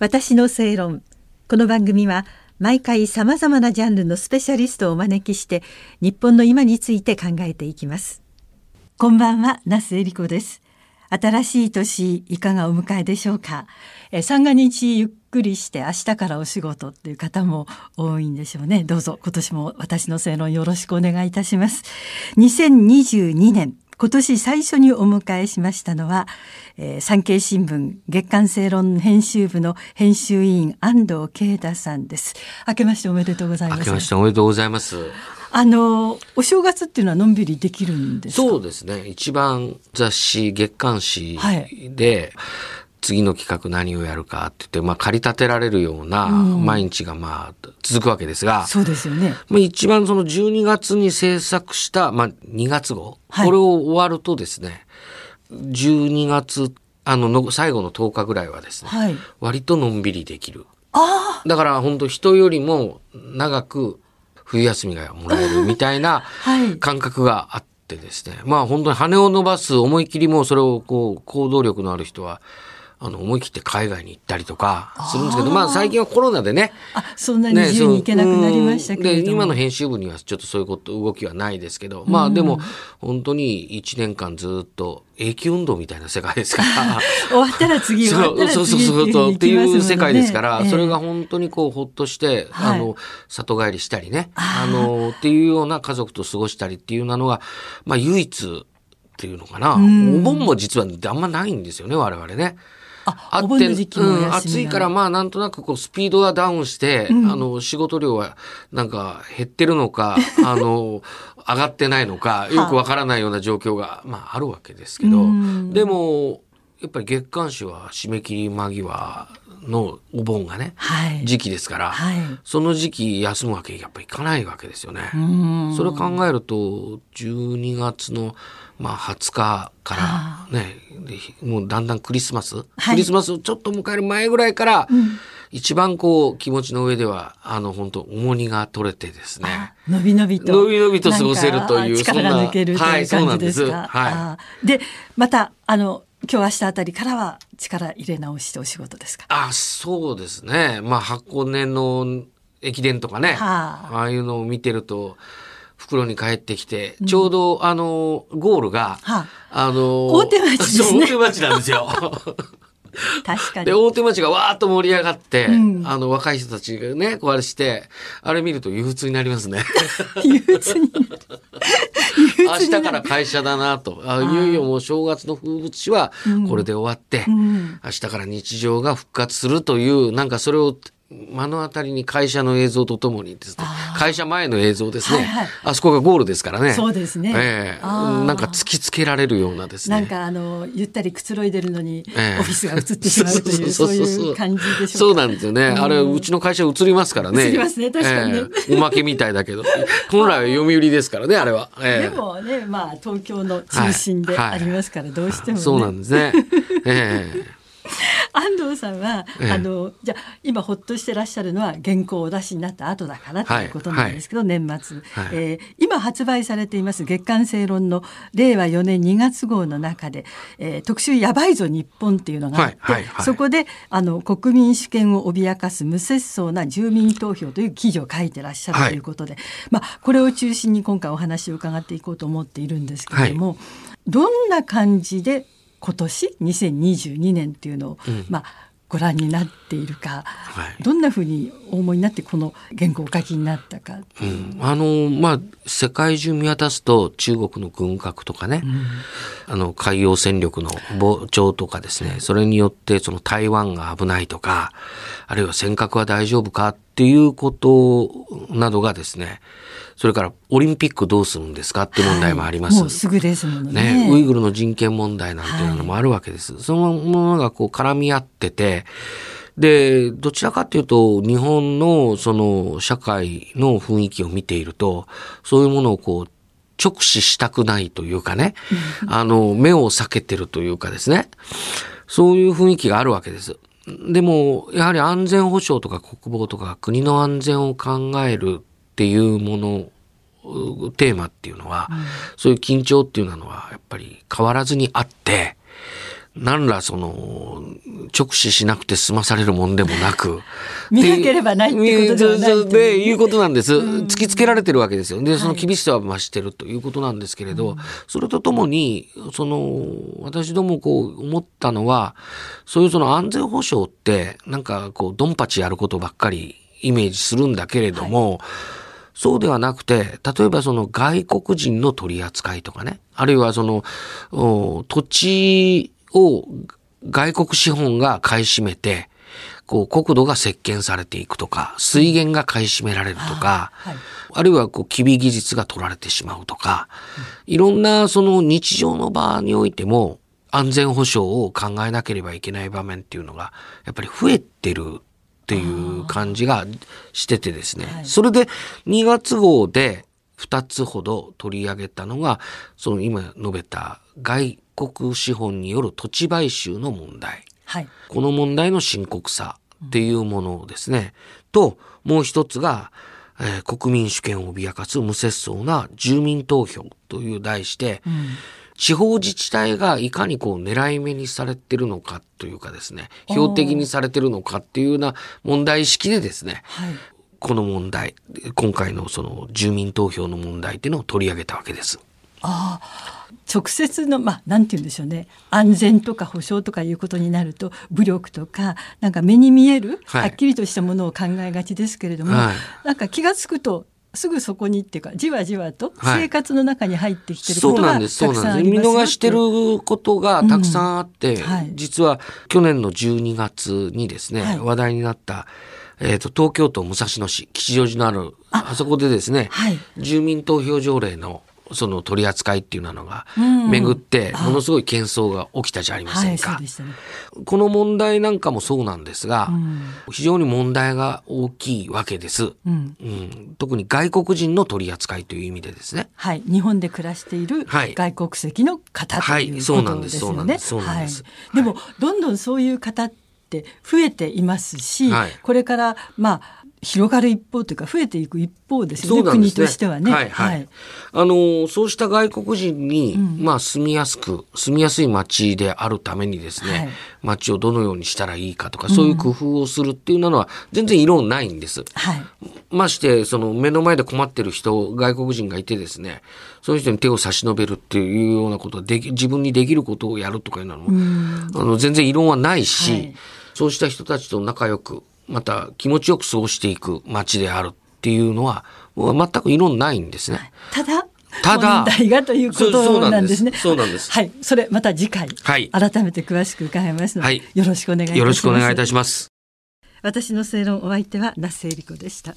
私の正論。この番組は毎回さまざまなジャンルのスペシャリストをお招きして日本の今について考えていきます。こんばんは那須恵理子です。新しい年いかがお迎えでしょうか。え三が日ゆっくりして明日からお仕事っていう方も多いんでしょうね。どうぞ今年も私の正論よろしくお願いいたします。2022年今年最初にお迎えしましたのは、えー、産経新聞月刊正論編集部の編集委員安藤啓太さんです。明けましておめでとうございます。明けましておめでとうございます。あのお正月っていうのはのんびりできるんですそうですね。一番雑誌月刊誌で、はい次の企画何をやるかって言って、まあ、駆り立てられるような毎日がまあ続くわけですが、うん、そうですよね。まあ、一番その12月に制作した、まあ、2月号、はい、これを終わるとですね、12月、あのの、最後の10日ぐらいはですね、はい、割とのんびりできる。あだから本当人よりも長く冬休みがもらえるみたいな 感覚があってですね、はい、まあ本当に羽を伸ばす思い切りもそれをこう行動力のある人はあの思い切って海外に行ったりとかするんですけどまあ最近はコロナでね。あそんなに自由に行けなくなりましたけれども、ね、今の編集部にはちょっとそういうこと動きはないですけど、まあでも本当に1年間ずっと永久運動みたいな世界ですから。終わったら次終わったら次そうそうそうっていう世界ですから、えー、それが本当にこうほっとして、はい、あの里帰りしたりねあのっていうような家族と過ごしたりっていうのが、まあ、唯一っていうのかな、お盆も実はあんまないんですよね我々ね。あって、うん、暑いからまあなんとなくこうスピードはダウンして、うん、あの仕事量はなんか減ってるのか、あの、上がってないのか、よくわからないような状況が、まああるわけですけど、でも、やっぱり月刊誌は締め切り間際のお盆がね、はい、時期ですから、はい、その時期休むわけやっぱいかないわけですよね。それを考えると12月のまあ20日からねもうだんだんクリスマス、はい、クリスマスをちょっと迎える前ぐらいから、うん、一番こう気持ちの上ではあの本当重荷が取れてですね。伸び伸びと。伸び伸びと過ごせるという力が抜けるという感じですか？はい、でまたあの今日明日あたりからは力入れ直してお仕事ですか？あそうですねまあ箱根の駅伝とかね、はあ、ああいうのを見てると袋に帰ってきて、ちょうど、あの、ゴールが、はあ、あの、大手町ですね。大手町なんですよ。確かに。で、大手町がわーっと盛り上がって、うん、あの、若い人たちがね、こうあれして、あれ見ると憂鬱になりますね。憂鬱に 明日から会社だなと。あいよいよもう正月の風物詩はこれで終わって、うん、明日から日常が復活するという、なんかそれを目の当たりに会社の映像とともにですね会社前の映像ですね、はいはい、あそこがゴールですからね。そうですね、えー、なんか突きつけられるようなですね。なんかあのゆったりくつろいでるのに、オフィスが映ってしまうという。そういう感じでしょうそうなんですよね、あれうちの会社映りますからね。映りますね。確かに、ね。えー、おまけみたいだけど。本来は読売ですからねあれは、えー、でもねまあ東京の中心でありますから、はい、どうしても、ね、そうなんですね。ええ。ー安藤さんは、ええ、あのじゃ今ほっとしてらっしゃるのは原稿をお出しになった後だからということなんですけど、はい、年末、はい、えー、今発売されています月刊正論の令和4年2月号の中で、えー、特集やばいぞ日本っていうのがあって、はいはい、そこであの国民主権を脅かす無節操な住民投票という記事を書いてらっしゃるということで、まあこれを中心に今回お話を伺っていこうと思っているんですけれども、どんな感じで今年？2022年っていうのを、うん、まあご覧になっているか、はい、どんなふうにお思いになってこの原稿をお書きになったか、うん、あのまあ世界中見渡すと中国の軍拡とかね、うん、あの海洋戦力の膨張とかですねそれによってその台湾が危ないとかあるいは尖閣は大丈夫かっていうことなどがですねそれからオリンピックどうするんですかって問題もあります。はい、もうすぐですもんね。ねウイグルの人権問題なんていうのもあるわけです。はい、そのものがこう絡み合ってて、で、どちらかというと、日本のその社会の雰囲気を見ていると、そういうものをこう、直視したくないというかね、あの、目を避けてるというかですね、そういう雰囲気があるわけです。でも、やはり安全保障とか国防とか国の安全を考えるっていうものテーマっていうのは、うん、そういう緊張っていうのはやっぱり変わらずにあって何らその、直視しなくて済まされるもんでもなく。見なければないってことではないで、いうことなんです。突きつけられてるわけですよ。で、その厳しさは増してるということなんですけれど、はい、それとともに、その、私どもこう思ったのは、そういうその安全保障って、なんかこう、ドンパチやることばっかりイメージするんだけれども、はいそうではなくて、例えばその外国人の取り扱いとかね、あるいはその土地を外国資本が買い占めて、こう国土が席巻されていくとか、水源が買い占められるとか、あはい、あるいはこう、機微技術が取られてしまうとか、いろんなその日常の場においても、安全保障を考えなければいけない場面っていうのが、やっぱり増えてるっていう感じがしててですね。はい、それで2月号で2つほど取り上げたのが、その今述べた外国資本による土地買収の問題。はい、この問題の深刻さっていうものですね。うん、と、もう一つが、えー、国民主権を脅かす無節操な住民投票という題して、うん地方自治体がいかにこう狙い目にされてるのかというかですね、標的にされてるのかっていうような問題意識でですね、はい、この問題、今回のその住民投票の問題っていうのを取り上げたわけです。ああ直接のまあなんて言うんでしょうね。安全とか保障とかいうことになると武力とかなんか目に見える、はっきりとしたものを考えがちですけれども、はい、なんか気が付くとすぐそこにっていうかじわじわと生活の中に入ってきてることがたくさんあります見逃してることがたくさんあって、うん。はい、実は去年の12月にですね、はい、話題になったえっ、ー、と、東京都武蔵野市、吉祥寺のある、あそこでですね、住民投票条例のその取り扱いっていうのが巡って、ものすごい喧騒が起きたじゃありませんか。この問題なんかもそうなんですが、うん、非常に問題が大きいわけです、うん、うん、特に外国人の取り扱いという意味でですね。はい。日本で暮らしている外国籍の方ということですよね。はい、そうなんです。そうなんです。そうなんです。でも、どんどんそういう方って増えていますし、はい、これからまあ広がる一方というか増えていく一方ですよね、ね。国としてはね。はい、はい、はい、あのそうした外国人に、うん、まあ住みやすく住みやすい街であるためにですね、はい、街をどのようにしたらいいかとかそういう工夫をするっていうのは全然異論ないんです。はい、ましてその目の前で困ってる人外国人がいてですねその人に手を差し伸べるっていうようなことで自分にできることをやるとかいうのも、あの全然異論はないし、はい、そうした人たちと仲良くまた気持ちよく過ごしていく街であるっていうのは、全く異論ないんですね。ただ、ただ、問題がということなんですね。そうなんです。はい。それ、また次回、はい、改めて詳しく伺いますので、はい、よろしくお願いいたします。よろしくお願いいたします。私の正論お相手は、那須恵理子でした。